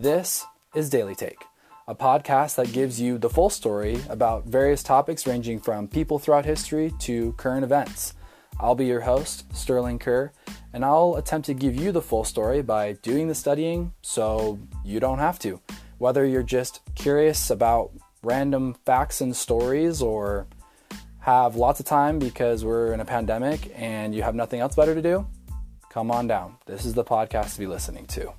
This is Daily Take, a podcast that gives you the full story about various topics ranging from people throughout history to current events. I'll be your host, Sterling Kerr, and I'll attempt to give you the full story by doing the studying so you don't have to. Whether you're just curious about random facts and stories or have lots of time because we're in a pandemic and you have nothing else better to do, come on down. This is the podcast to be listening to.